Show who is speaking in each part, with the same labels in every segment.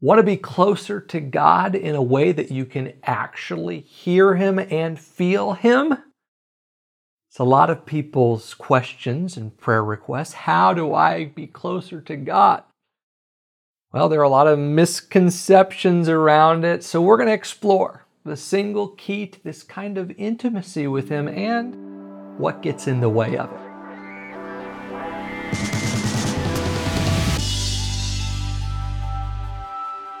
Speaker 1: Want to be closer to God in a way that you can actually hear Him and feel Him? It's a lot of people's questions and prayer requests. How do I be closer to God? Well, there are a lot of misconceptions around it, so we're going to explore the single key to this kind of intimacy with Him and what gets in the way of it.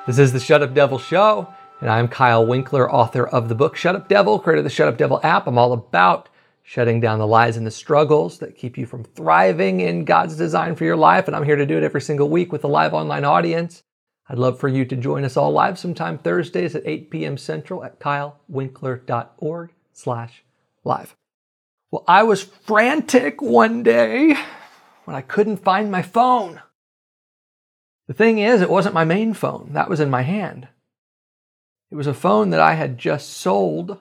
Speaker 1: This is the Shut Up Devil Show, and I'm Kyle Winkler, author of the book Shut Up Devil, creator of the Shut Up Devil app. I'm all about shutting down the lies and the struggles that keep you from thriving in God's design for your life. And I'm here to do it every single week with a live online audience. I'd love for you to join us all live sometime Thursdays at 8 p.m. Central at kylewinkler.org slash live. Well, I was frantic one day when I couldn't find my phone. The thing is, it wasn't my main phone. That was in my hand. It was a phone that I had just sold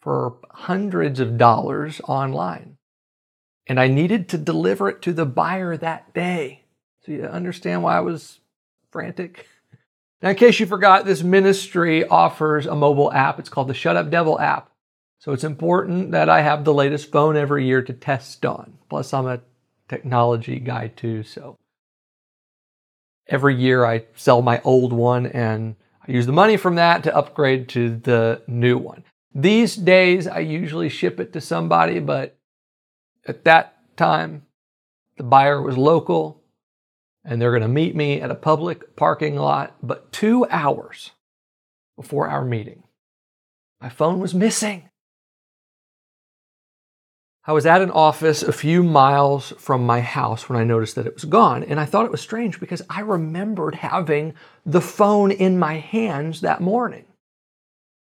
Speaker 1: for hundreds of dollars online. And I needed to deliver it to the buyer that day. So you understand why I was frantic? Now, in case you forgot, this ministry offers a mobile app. It's called the Shut Up Devil app. So it's important that I have the latest phone every year to test on. Plus, I'm a technology guy too. So every year I sell my old one and I use the money from that to upgrade to the new one. These days I usually ship it to somebody, but at that time the buyer was local and they're going to meet me at a public parking lot. But two hours before our meeting, my phone was missing. I was at an office a few miles from my house when I noticed that it was gone, and I thought it was strange because I remembered having the phone in my hands that morning.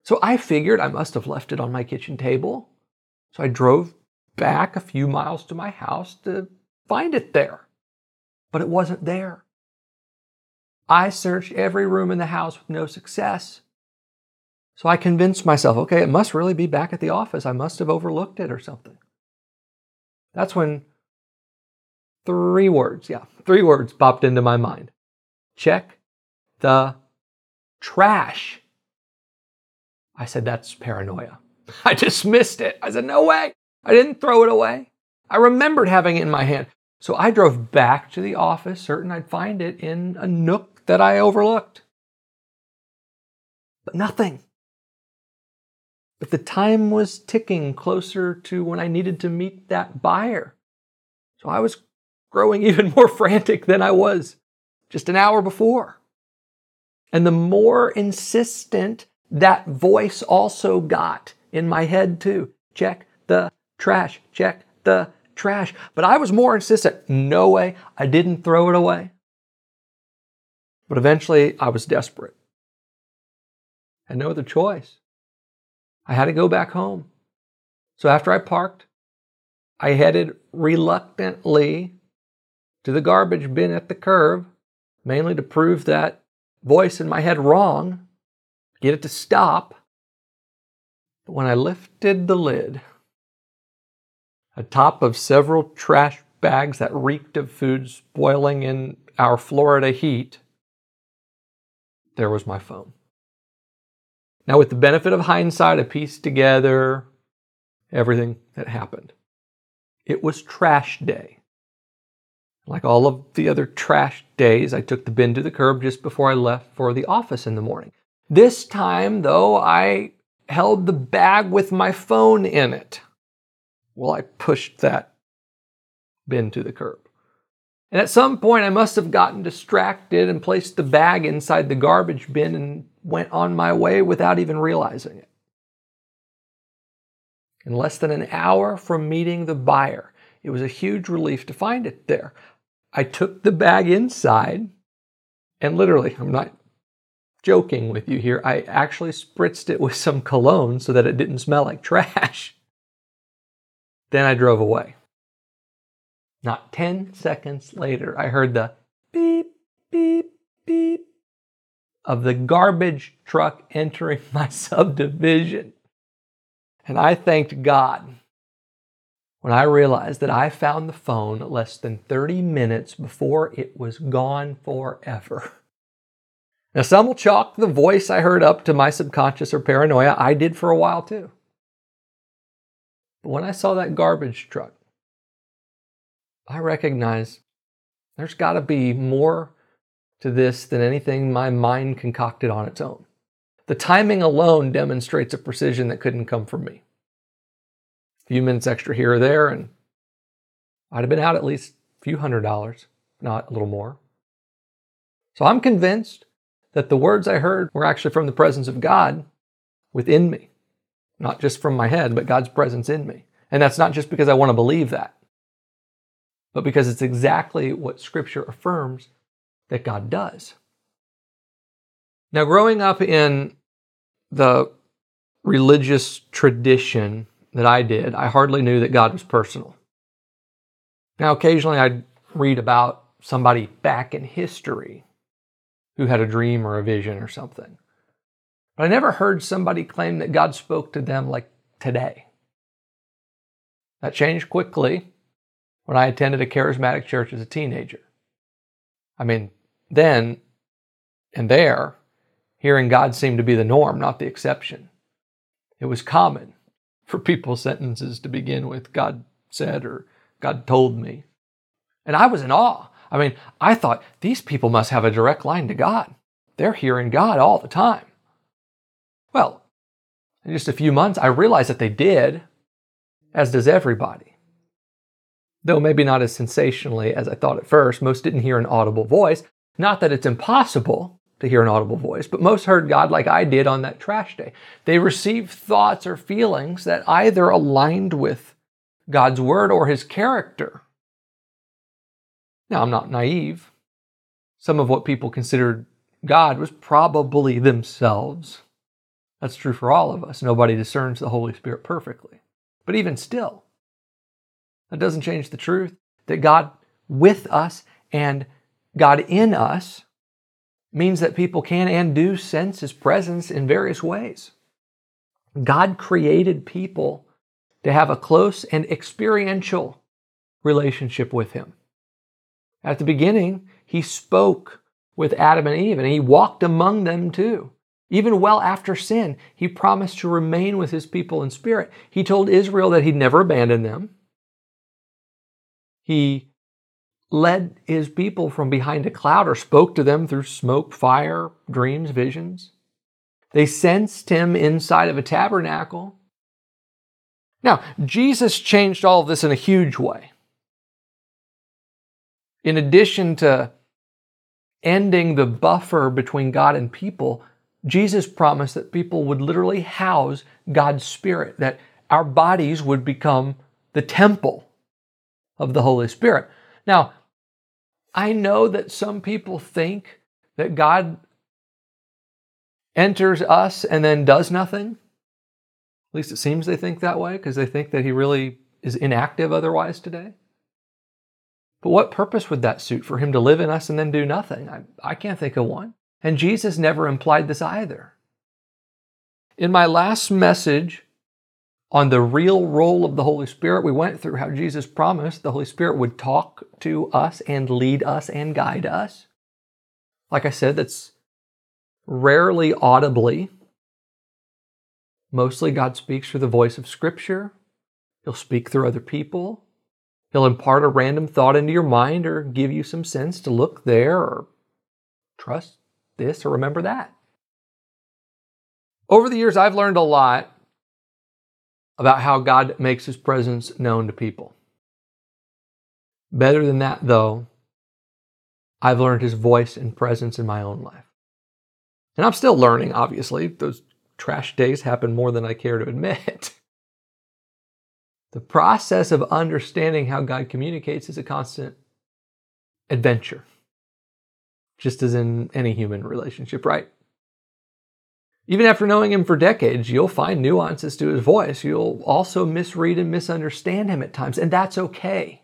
Speaker 1: So I figured I must have left it on my kitchen table. So I drove back a few miles to my house to find it there, but it wasn't there. I searched every room in the house with no success. So I convinced myself, okay, it must really be back at the office. I must have overlooked it or something. That's when three words, yeah, three words popped into my mind. Check the trash. I said, that's paranoia. I dismissed it. I said, no way. I didn't throw it away. I remembered having it in my hand. So I drove back to the office, certain I'd find it in a nook that I overlooked. But nothing. But the time was ticking closer to when I needed to meet that buyer. So I was growing even more frantic than I was just an hour before. And the more insistent that voice also got in my head, too. Check the trash, check the trash. But I was more insistent. No way, I didn't throw it away. But eventually, I was desperate. I had no other choice. I had to go back home. So after I parked, I headed reluctantly to the garbage bin at the curb, mainly to prove that voice in my head wrong, get it to stop. But when I lifted the lid, atop of several trash bags that reeked of food spoiling in our Florida heat, there was my phone. Now, with the benefit of hindsight, I pieced together everything that happened. It was trash day. Like all of the other trash days, I took the bin to the curb just before I left for the office in the morning. This time, though, I held the bag with my phone in it. Well, I pushed that bin to the curb. And at some point, I must have gotten distracted and placed the bag inside the garbage bin and went on my way without even realizing it. In less than an hour from meeting the buyer, it was a huge relief to find it there. I took the bag inside, and literally, I'm not joking with you here, I actually spritzed it with some cologne so that it didn't smell like trash. Then I drove away. Not 10 seconds later, I heard the beep, beep, beep of the garbage truck entering my subdivision. And I thanked God when I realized that I found the phone less than 30 minutes before it was gone forever. Now, some will chalk the voice I heard up to my subconscious or paranoia. I did for a while too. But when I saw that garbage truck, I recognize there's got to be more to this than anything my mind concocted on its own. The timing alone demonstrates a precision that couldn't come from me. A few minutes extra here or there, and I'd have been out at least a few hundred dollars, not a little more. So I'm convinced that the words I heard were actually from the presence of God within me, not just from my head, but God's presence in me. And that's not just because I want to believe that, but because it's exactly what Scripture affirms that God does. Now, growing up in the religious tradition that I did, I hardly knew that God was personal. Now, occasionally I'd read about somebody back in history who had a dream or a vision or something. But I never heard somebody claim that God spoke to them like today. That changed quickly when I attended a charismatic church as a teenager. I mean, then and there, hearing God seemed to be the norm, not the exception. It was common for people's sentences to begin with God said or God told me. And I was in awe. I mean, I thought these people must have a direct line to God. They're hearing God all the time. Well, in just a few months, I realized that they did, as does everybody. Though maybe not as sensationally as I thought at first, most didn't hear an audible voice. Not that it's impossible to hear an audible voice, but most heard God like I did on that trash day. They received thoughts or feelings that either aligned with God's word or his character. Now, I'm not naive. Some of what people considered God was probably themselves. That's true for all of us. Nobody discerns the Holy Spirit perfectly. But even still, that doesn't change the truth that God with us and God in us means that people can and do sense His presence in various ways. God created people to have a close and experiential relationship with Him. At the beginning, he spoke with Adam and Eve, and he walked among them too. Even well after sin, he promised to remain with his people in spirit. He told Israel that he'd never abandon them. He led his people from behind a cloud or spoke to them through smoke, fire, dreams, visions. They sensed him inside of a tabernacle. Now, Jesus changed all of this in a huge way in addition to ending the buffer between God and people, Jesus promised that people would literally house God's Spirit, that our bodies would become the temple of the Holy Spirit. Now, I know that some people think that God enters us and then does nothing. At least it seems they think that way because they think that He really is inactive otherwise today. But what purpose would that suit for him to live in us and then do nothing? I, I can't think of one. And Jesus never implied this either. In my last message on the real role of the Holy Spirit, we went through how Jesus promised the Holy Spirit would talk to us and lead us and guide us. Like I said, that's rarely audibly. Mostly God speaks through the voice of Scripture. He'll speak through other people. He'll impart a random thought into your mind or give you some sense to look there or trust this or remember that. Over the years, I've learned a lot about how God makes his presence known to people. Better than that, though, I've learned his voice and presence in my own life. And I'm still learning, obviously. Those trash days happen more than I care to admit. The process of understanding how God communicates is a constant adventure, just as in any human relationship, right? Even after knowing him for decades, you'll find nuances to his voice. You'll also misread and misunderstand him at times, and that's okay.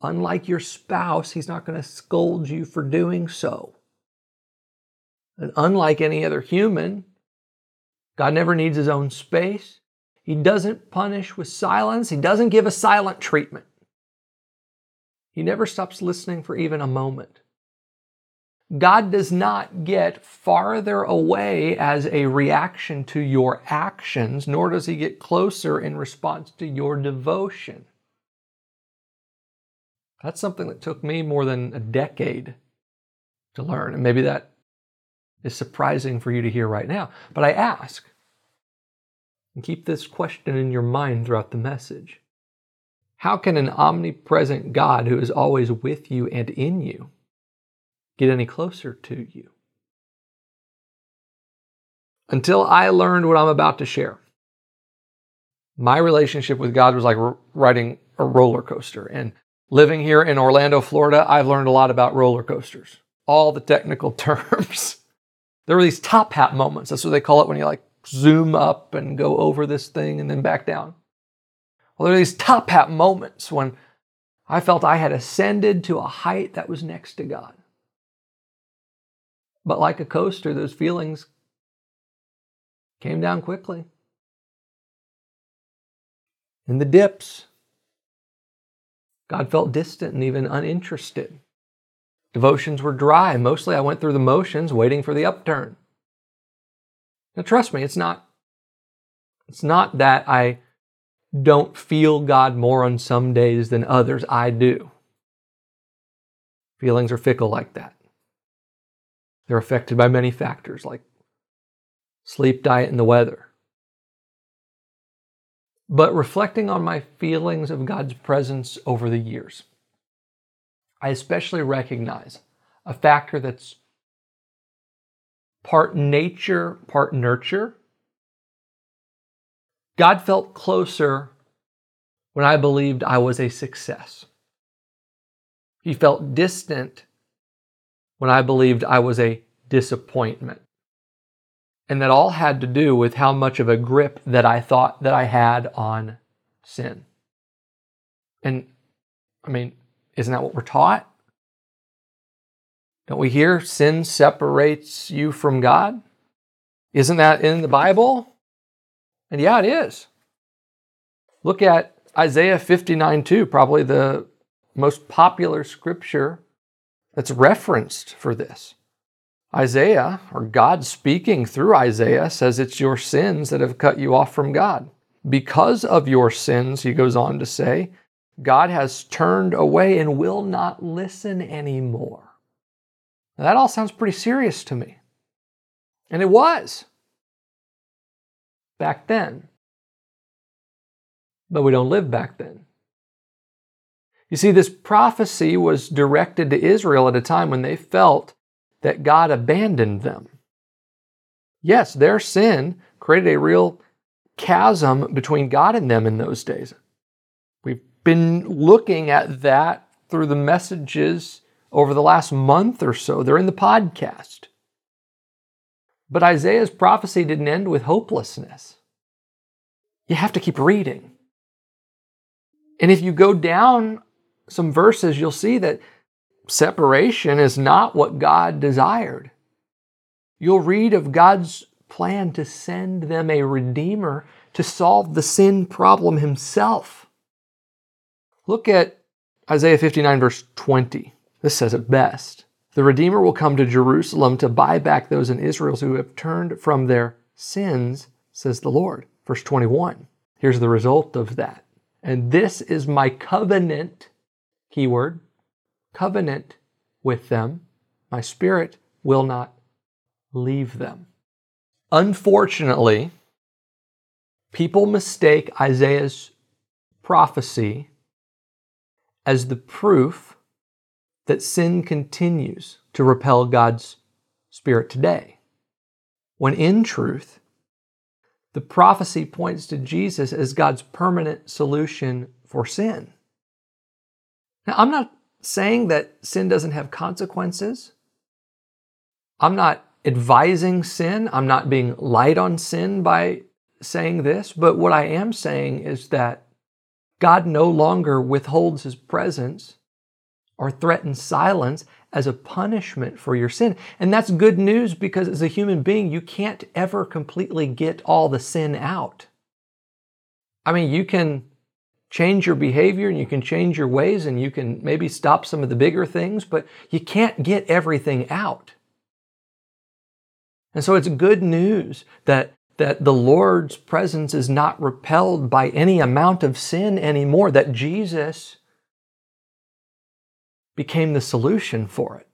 Speaker 1: Unlike your spouse, he's not going to scold you for doing so. And unlike any other human, God never needs his own space. He doesn't punish with silence. He doesn't give a silent treatment. He never stops listening for even a moment. God does not get farther away as a reaction to your actions, nor does he get closer in response to your devotion. That's something that took me more than a decade to learn. And maybe that is surprising for you to hear right now. But I ask, and keep this question in your mind throughout the message How can an omnipresent God who is always with you and in you get any closer to you? Until I learned what I'm about to share, my relationship with God was like riding a roller coaster. And living here in Orlando, Florida, I've learned a lot about roller coasters, all the technical terms. there were these top hat moments. That's what they call it when you like zoom up and go over this thing and then back down. Well, there are these top hat moments when I felt I had ascended to a height that was next to God. But like a coaster, those feelings came down quickly. In the dips, God felt distant and even uninterested. Devotions were dry. Mostly I went through the motions waiting for the upturn. Now trust me, it's not it's not that I don't feel God more on some days than others. I do. Feelings are fickle like that. They're affected by many factors like sleep, diet, and the weather. But reflecting on my feelings of God's presence over the years, I especially recognize a factor that's part nature, part nurture. God felt closer when I believed I was a success. He felt distant when I believed I was a disappointment. And that all had to do with how much of a grip that I thought that I had on sin. And I mean, isn't that what we're taught? Don't we hear sin separates you from God? Isn't that in the Bible? And yeah, it is. Look at Isaiah 59 2, probably the most popular scripture that's referenced for this. Isaiah, or God speaking through Isaiah, says it's your sins that have cut you off from God. Because of your sins, he goes on to say, God has turned away and will not listen anymore. Now, that all sounds pretty serious to me. And it was back then. But we don't live back then. You see, this prophecy was directed to Israel at a time when they felt that God abandoned them. Yes, their sin created a real chasm between God and them in those days. We've been looking at that through the messages over the last month or so. They're in the podcast. But Isaiah's prophecy didn't end with hopelessness. You have to keep reading. And if you go down some verses, you'll see that separation is not what God desired. You'll read of God's plan to send them a redeemer to solve the sin problem himself. Look at Isaiah 59, verse 20. This says it best. The Redeemer will come to Jerusalem to buy back those in Israel who have turned from their sins, says the Lord. Verse 21. Here's the result of that. And this is my covenant, keyword, covenant with them. My spirit will not leave them. Unfortunately, people mistake Isaiah's prophecy as the proof that sin continues to repel God's Spirit today. When in truth, the prophecy points to Jesus as God's permanent solution for sin. Now, I'm not saying that sin doesn't have consequences. I'm not advising sin. I'm not being light on sin by saying this. But what I am saying is that God no longer withholds his presence or threatens silence as a punishment for your sin. And that's good news because as a human being, you can't ever completely get all the sin out. I mean, you can change your behavior and you can change your ways and you can maybe stop some of the bigger things, but you can't get everything out. And so it's good news that, that the Lord's presence is not repelled by any amount of sin anymore, that Jesus became the solution for it.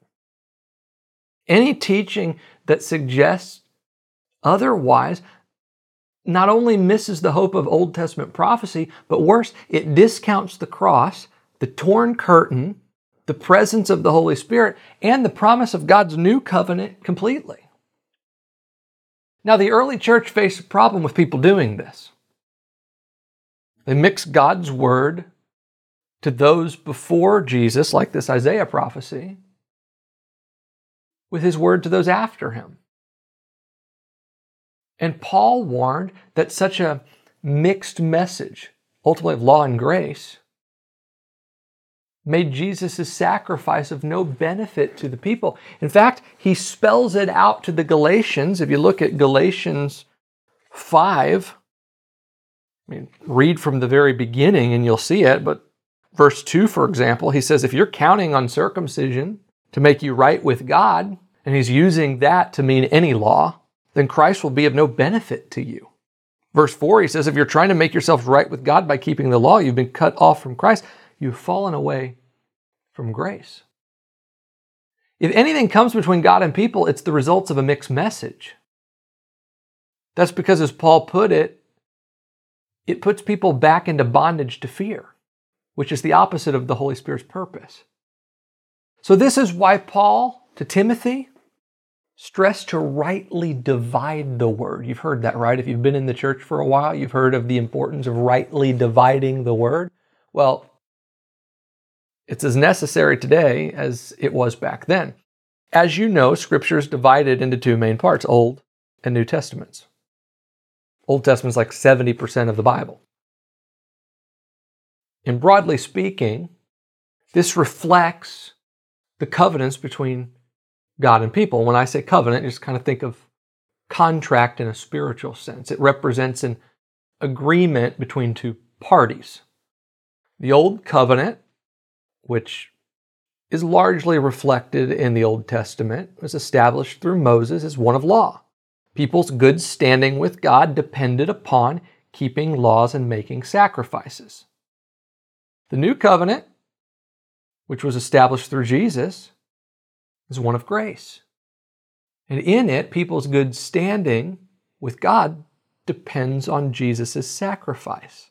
Speaker 1: Any teaching that suggests otherwise not only misses the hope of Old Testament prophecy, but worse, it discounts the cross, the torn curtain, the presence of the Holy Spirit, and the promise of God's new covenant completely. Now, the early church faced a problem with people doing this. They mixed God's word to those before Jesus, like this Isaiah prophecy, with his word to those after him. And Paul warned that such a mixed message, ultimately of law and grace, made Jesus' sacrifice of no benefit to the people. In fact, he spells it out to the Galatians. If you look at Galatians 5, I mean, read from the very beginning and you'll see it, but verse 2, for example, he says, If you're counting on circumcision to make you right with God, and he's using that to mean any law, then Christ will be of no benefit to you. Verse 4, he says, If you're trying to make yourself right with God by keeping the law, you've been cut off from Christ. You've fallen away from grace. If anything comes between God and people, it's the results of a mixed message. That's because, as Paul put it, it puts people back into bondage to fear, which is the opposite of the Holy Spirit's purpose. So, this is why Paul to Timothy stressed to rightly divide the word. You've heard that, right? If you've been in the church for a while, you've heard of the importance of rightly dividing the word. Well, it's as necessary today as it was back then. As you know, Scripture is divided into two main parts Old and New Testaments. Old Testament is like 70% of the Bible. And broadly speaking, this reflects the covenants between God and people. When I say covenant, just kind of think of contract in a spiritual sense. It represents an agreement between two parties. The Old Covenant, which is largely reflected in the Old Testament, was established through Moses as one of law. People's good standing with God depended upon keeping laws and making sacrifices. The New Covenant, which was established through Jesus, is one of grace. And in it, people's good standing with God depends on Jesus' sacrifice.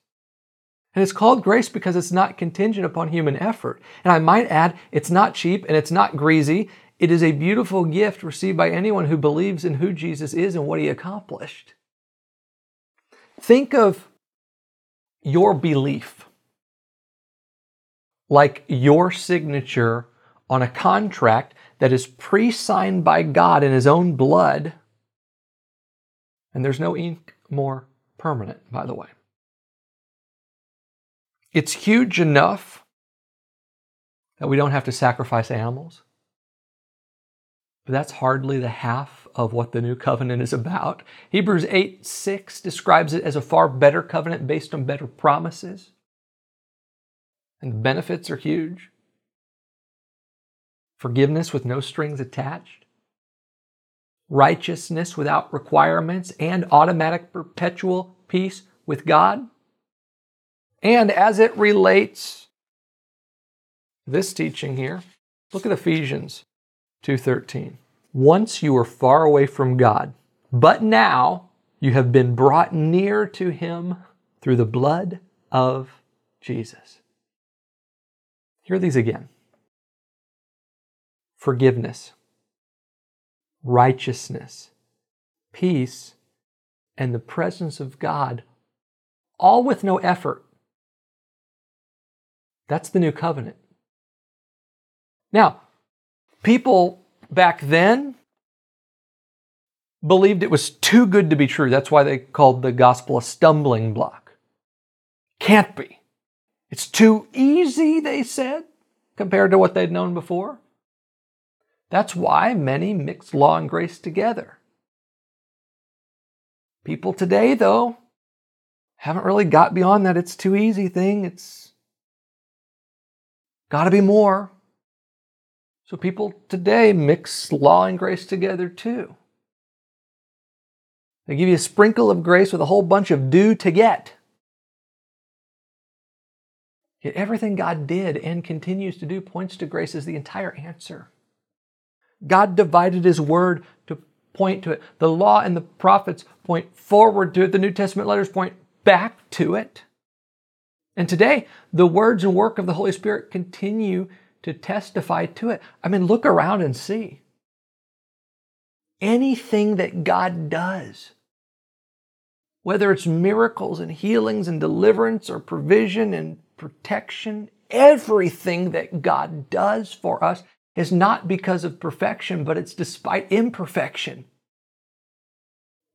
Speaker 1: And it's called grace because it's not contingent upon human effort. And I might add, it's not cheap and it's not greasy. It is a beautiful gift received by anyone who believes in who Jesus is and what he accomplished. Think of your belief like your signature on a contract that is pre signed by God in His own blood. And there's no ink more permanent, by the way. It's huge enough that we don't have to sacrifice animals. But that's hardly the half of what the new covenant is about. Hebrews 8 6 describes it as a far better covenant based on better promises. And the benefits are huge forgiveness with no strings attached, righteousness without requirements, and automatic perpetual peace with God. And as it relates this teaching here, look at Ephesians 2:13. Once you were far away from God, but now you have been brought near to him through the blood of Jesus. Hear these again forgiveness, righteousness, peace, and the presence of God, all with no effort. That's the new covenant. Now, people back then believed it was too good to be true. That's why they called the gospel a stumbling block. Can't be. It's too easy, they said, compared to what they'd known before. That's why many mix law and grace together. People today, though, haven't really got beyond that it's too easy thing. It's got to be more. So people today mix law and grace together too. They give you a sprinkle of grace with a whole bunch of do to get. Yet everything God did and continues to do points to grace as the entire answer. God divided His word to point to it. The law and the prophets point forward to it. The New Testament letters point back to it. And today, the words and work of the Holy Spirit continue to testify to it. I mean, look around and see. Anything that God does, whether it's miracles and healings and deliverance or provision and protection, everything that God does for us is not because of perfection, but it's despite imperfection.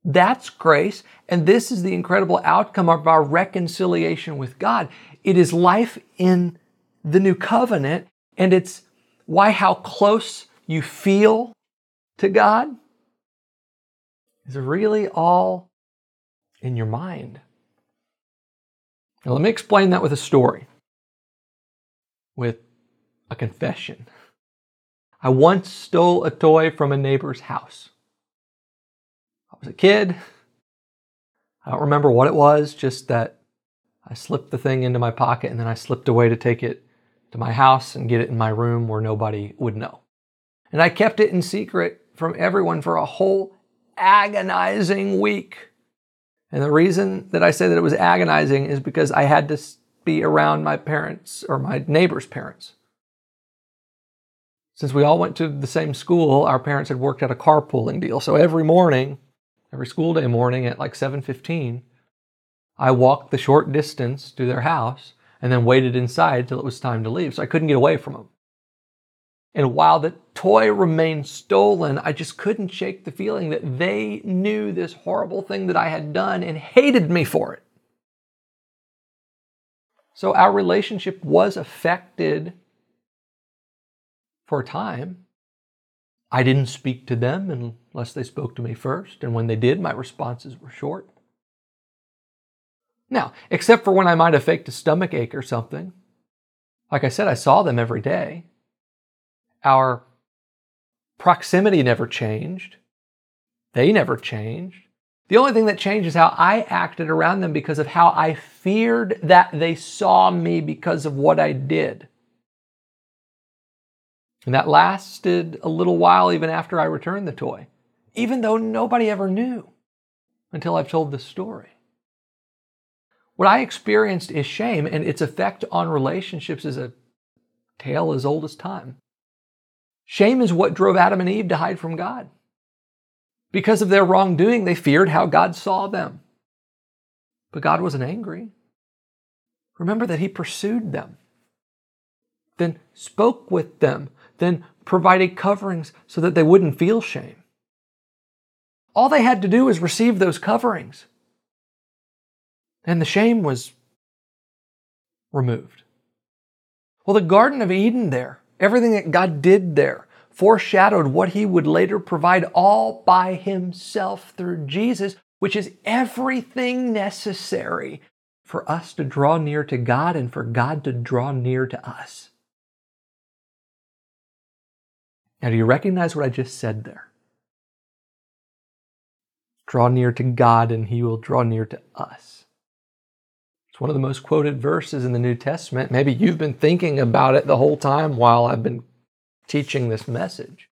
Speaker 1: That's grace, and this is the incredible outcome of our reconciliation with God. It is life in the new covenant, and it's why how close you feel to God is really all in your mind. Now, let me explain that with a story, with a confession. I once stole a toy from a neighbor's house. I was a kid. I don't remember what it was, just that I slipped the thing into my pocket and then I slipped away to take it to my house and get it in my room where nobody would know. And I kept it in secret from everyone for a whole agonizing week. And the reason that I say that it was agonizing is because I had to be around my parents or my neighbor's parents. Since we all went to the same school, our parents had worked out a carpooling deal. So every morning, every school day morning at like 7:15, I walked the short distance to their house and then waited inside till it was time to leave. So I couldn't get away from them. And while the toy remained stolen, I just couldn't shake the feeling that they knew this horrible thing that I had done and hated me for it. So our relationship was affected for a time. I didn't speak to them unless they spoke to me first, and when they did, my responses were short. Now, except for when I might have faked a stomach ache or something, like I said, I saw them every day. Our proximity never changed. They never changed. The only thing that changed is how I acted around them because of how I feared that they saw me because of what I did. And that lasted a little while even after I returned the toy, even though nobody ever knew until I've told this story. What I experienced is shame, and its effect on relationships is a tale as old as time. Shame is what drove Adam and Eve to hide from God. Because of their wrongdoing, they feared how God saw them. But God wasn't angry. Remember that He pursued them, then spoke with them, then provided coverings so that they wouldn't feel shame. All they had to do was receive those coverings, and the shame was removed. Well, the Garden of Eden there Everything that God did there foreshadowed what he would later provide all by himself through Jesus, which is everything necessary for us to draw near to God and for God to draw near to us. Now, do you recognize what I just said there? Draw near to God and he will draw near to us. It's one of the most quoted verses in the New Testament. Maybe you've been thinking about it the whole time while I've been teaching this message.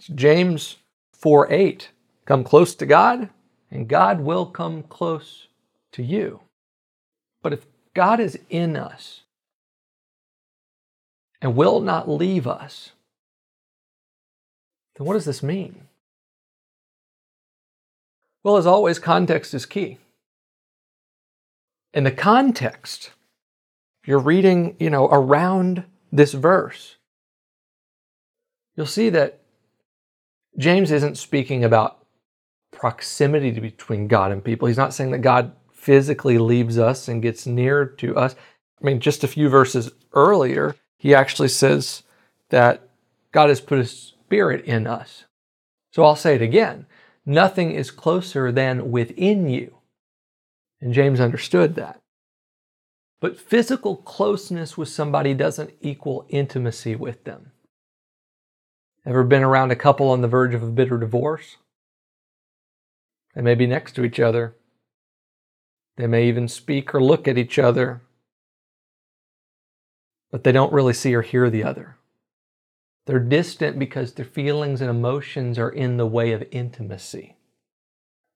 Speaker 1: It's James 4 8. Come close to God, and God will come close to you. But if God is in us and will not leave us, then what does this mean? Well, as always, context is key in the context, you're reading, you know, around this verse, you'll see that James isn't speaking about proximity between God and people. He's not saying that God physically leaves us and gets near to us. I mean, just a few verses earlier, he actually says that God has put his spirit in us. So I'll say it again nothing is closer than within you. And James understood that. But physical closeness with somebody doesn't equal intimacy with them. Ever been around a couple on the verge of a bitter divorce? They may be next to each other. They may even speak or look at each other, but they don't really see or hear the other. They're distant because their feelings and emotions are in the way of intimacy.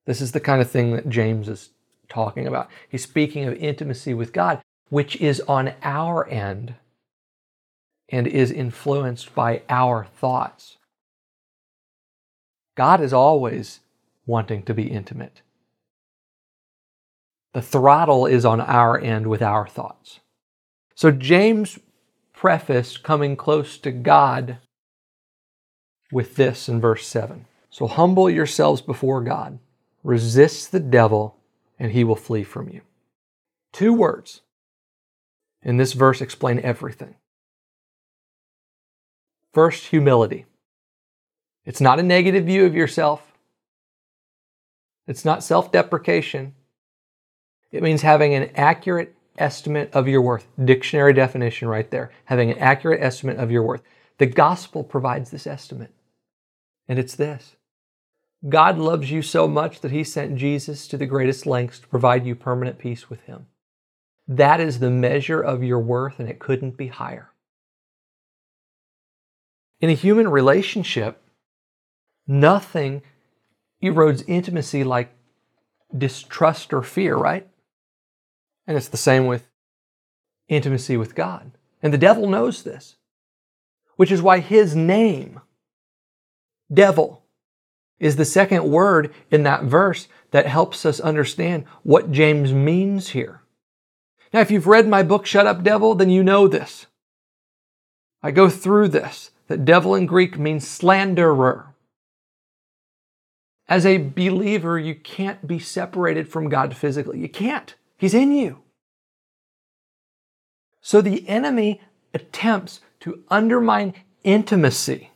Speaker 1: This is the kind of thing that James is talking about. He's speaking of intimacy with God, which is on our end and is influenced by our thoughts. God is always wanting to be intimate. The throttle is on our end with our thoughts. So James prefaced coming close to God with this in verse 7. So humble yourselves before God, resist the devil, and he will flee from you. Two words in this verse explain everything. First, humility. It's not a negative view of yourself. It's not self deprecation. It means having an accurate estimate of your worth. Dictionary definition right there. Having an accurate estimate of your worth. The gospel provides this estimate, and it's this God loves you so much that he sent Jesus to the greatest lengths to provide you permanent peace with him. That is the measure of your worth, and it couldn't be higher. In a human relationship, nothing erodes intimacy like distrust or fear, right? And it's the same with intimacy with God. And the devil knows this, which is why his name, devil, is the second word in that verse that helps us understand what James means here. Now, if you've read my book, Shut Up Devil, then you know this. I go through this that devil in Greek means slanderer. As a believer, you can't be separated from God physically. You can't. He's in you. So the enemy attempts to undermine intimacy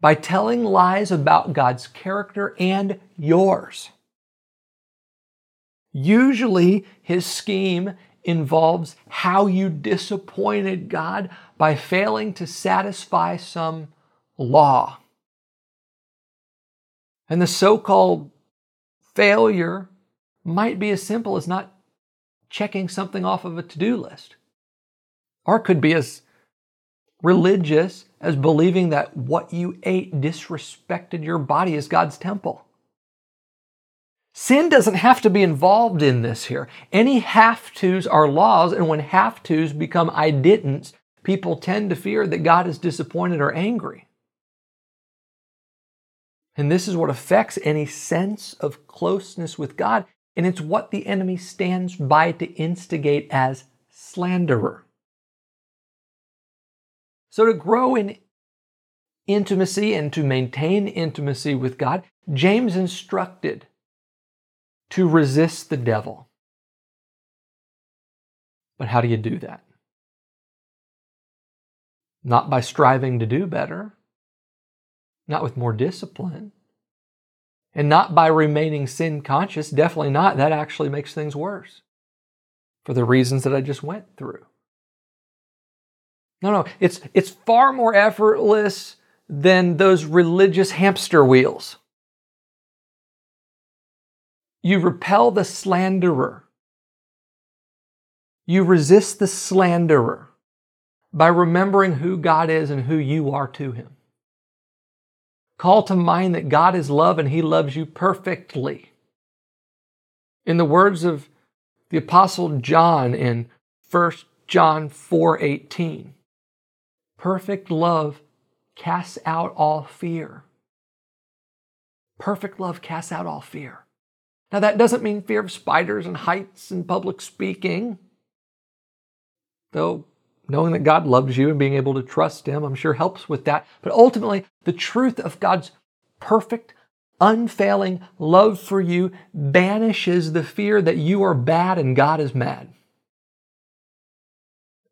Speaker 1: by telling lies about God's character and yours. Usually, his scheme involves how you disappointed God by failing to satisfy some law. And the so called failure might be as simple as not checking something off of a to do list, or could be as religious as believing that what you ate disrespected your body as God's temple. Sin doesn't have to be involved in this here. Any have tos are laws, and when have tos become I didn't, people tend to fear that God is disappointed or angry. And this is what affects any sense of closeness with God, and it's what the enemy stands by to instigate as slanderer. So, to grow in intimacy and to maintain intimacy with God, James instructed to resist the devil. But how do you do that? Not by striving to do better, not with more discipline, and not by remaining sin conscious. Definitely not. That actually makes things worse for the reasons that I just went through. No, no, it's, it's far more effortless than those religious hamster wheels. You repel the slanderer. You resist the slanderer by remembering who God is and who you are to Him. Call to mind that God is love and He loves you perfectly. In the words of the Apostle John in 1 John 4:18, Perfect love casts out all fear. Perfect love casts out all fear. Now, that doesn't mean fear of spiders and heights and public speaking, though knowing that God loves you and being able to trust Him, I'm sure helps with that. But ultimately, the truth of God's perfect, unfailing love for you banishes the fear that you are bad and God is mad.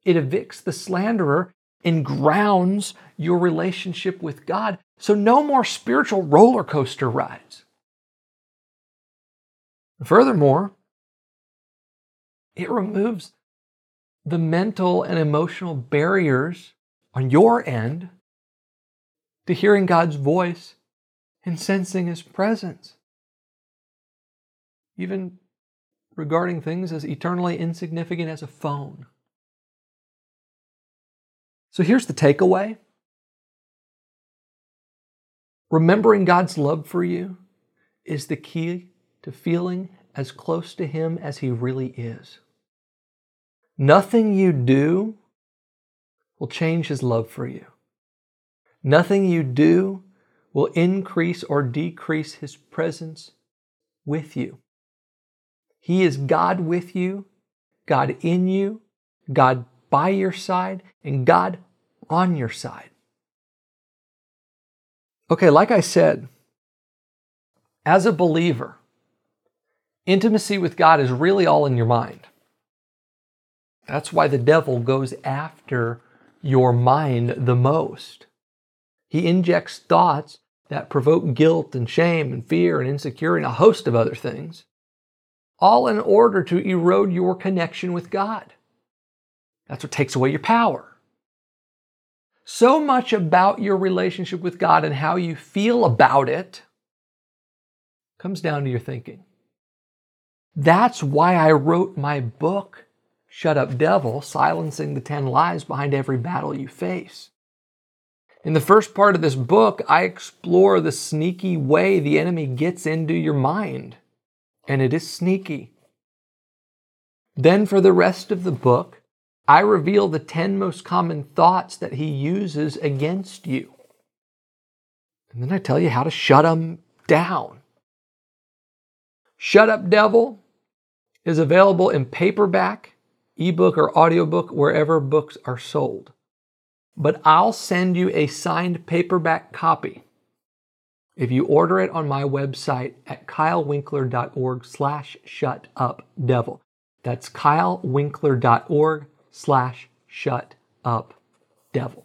Speaker 1: It evicts the slanderer and grounds your relationship with God. So, no more spiritual roller coaster rides. Furthermore, It removes the mental and emotional barriers on your end to hearing God's voice and sensing His presence. Even regarding things as eternally insignificant as a phone. So here's the takeaway remembering God's love for you is the key to feeling as close to Him as He really is. Nothing you do will change His love for you. Nothing you do will increase or decrease His presence with you. He is God with you, God in you, God by your side, and God on your side. Okay, like I said, as a believer, intimacy with God is really all in your mind. That's why the devil goes after your mind the most. He injects thoughts that provoke guilt and shame and fear and insecurity and a host of other things, all in order to erode your connection with God. That's what takes away your power. So much about your relationship with God and how you feel about it comes down to your thinking. That's why I wrote my book, Shut Up Devil Silencing the 10 Lies Behind Every Battle You Face. In the first part of this book, I explore the sneaky way the enemy gets into your mind. And it is sneaky. Then, for the rest of the book, I reveal the 10 most common thoughts that he uses against you. And then I tell you how to shut them down. Shut Up Devil is available in paperback, ebook, or audiobook wherever books are sold. But I'll send you a signed paperback copy if you order it on my website at kylewinkler.org slash shutupdevil. That's kylewinkler.org slash shut up devil.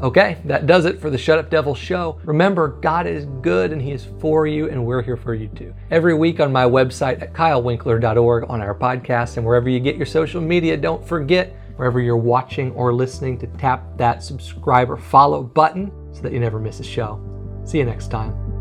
Speaker 1: Okay, that does it for the Shut Up Devil show. Remember, God is good and He is for you, and we're here for you too. Every week on my website at kylewinkler.org, on our podcast, and wherever you get your social media, don't forget, wherever you're watching or listening, to tap that subscribe or follow button so that you never miss a show. See you next time.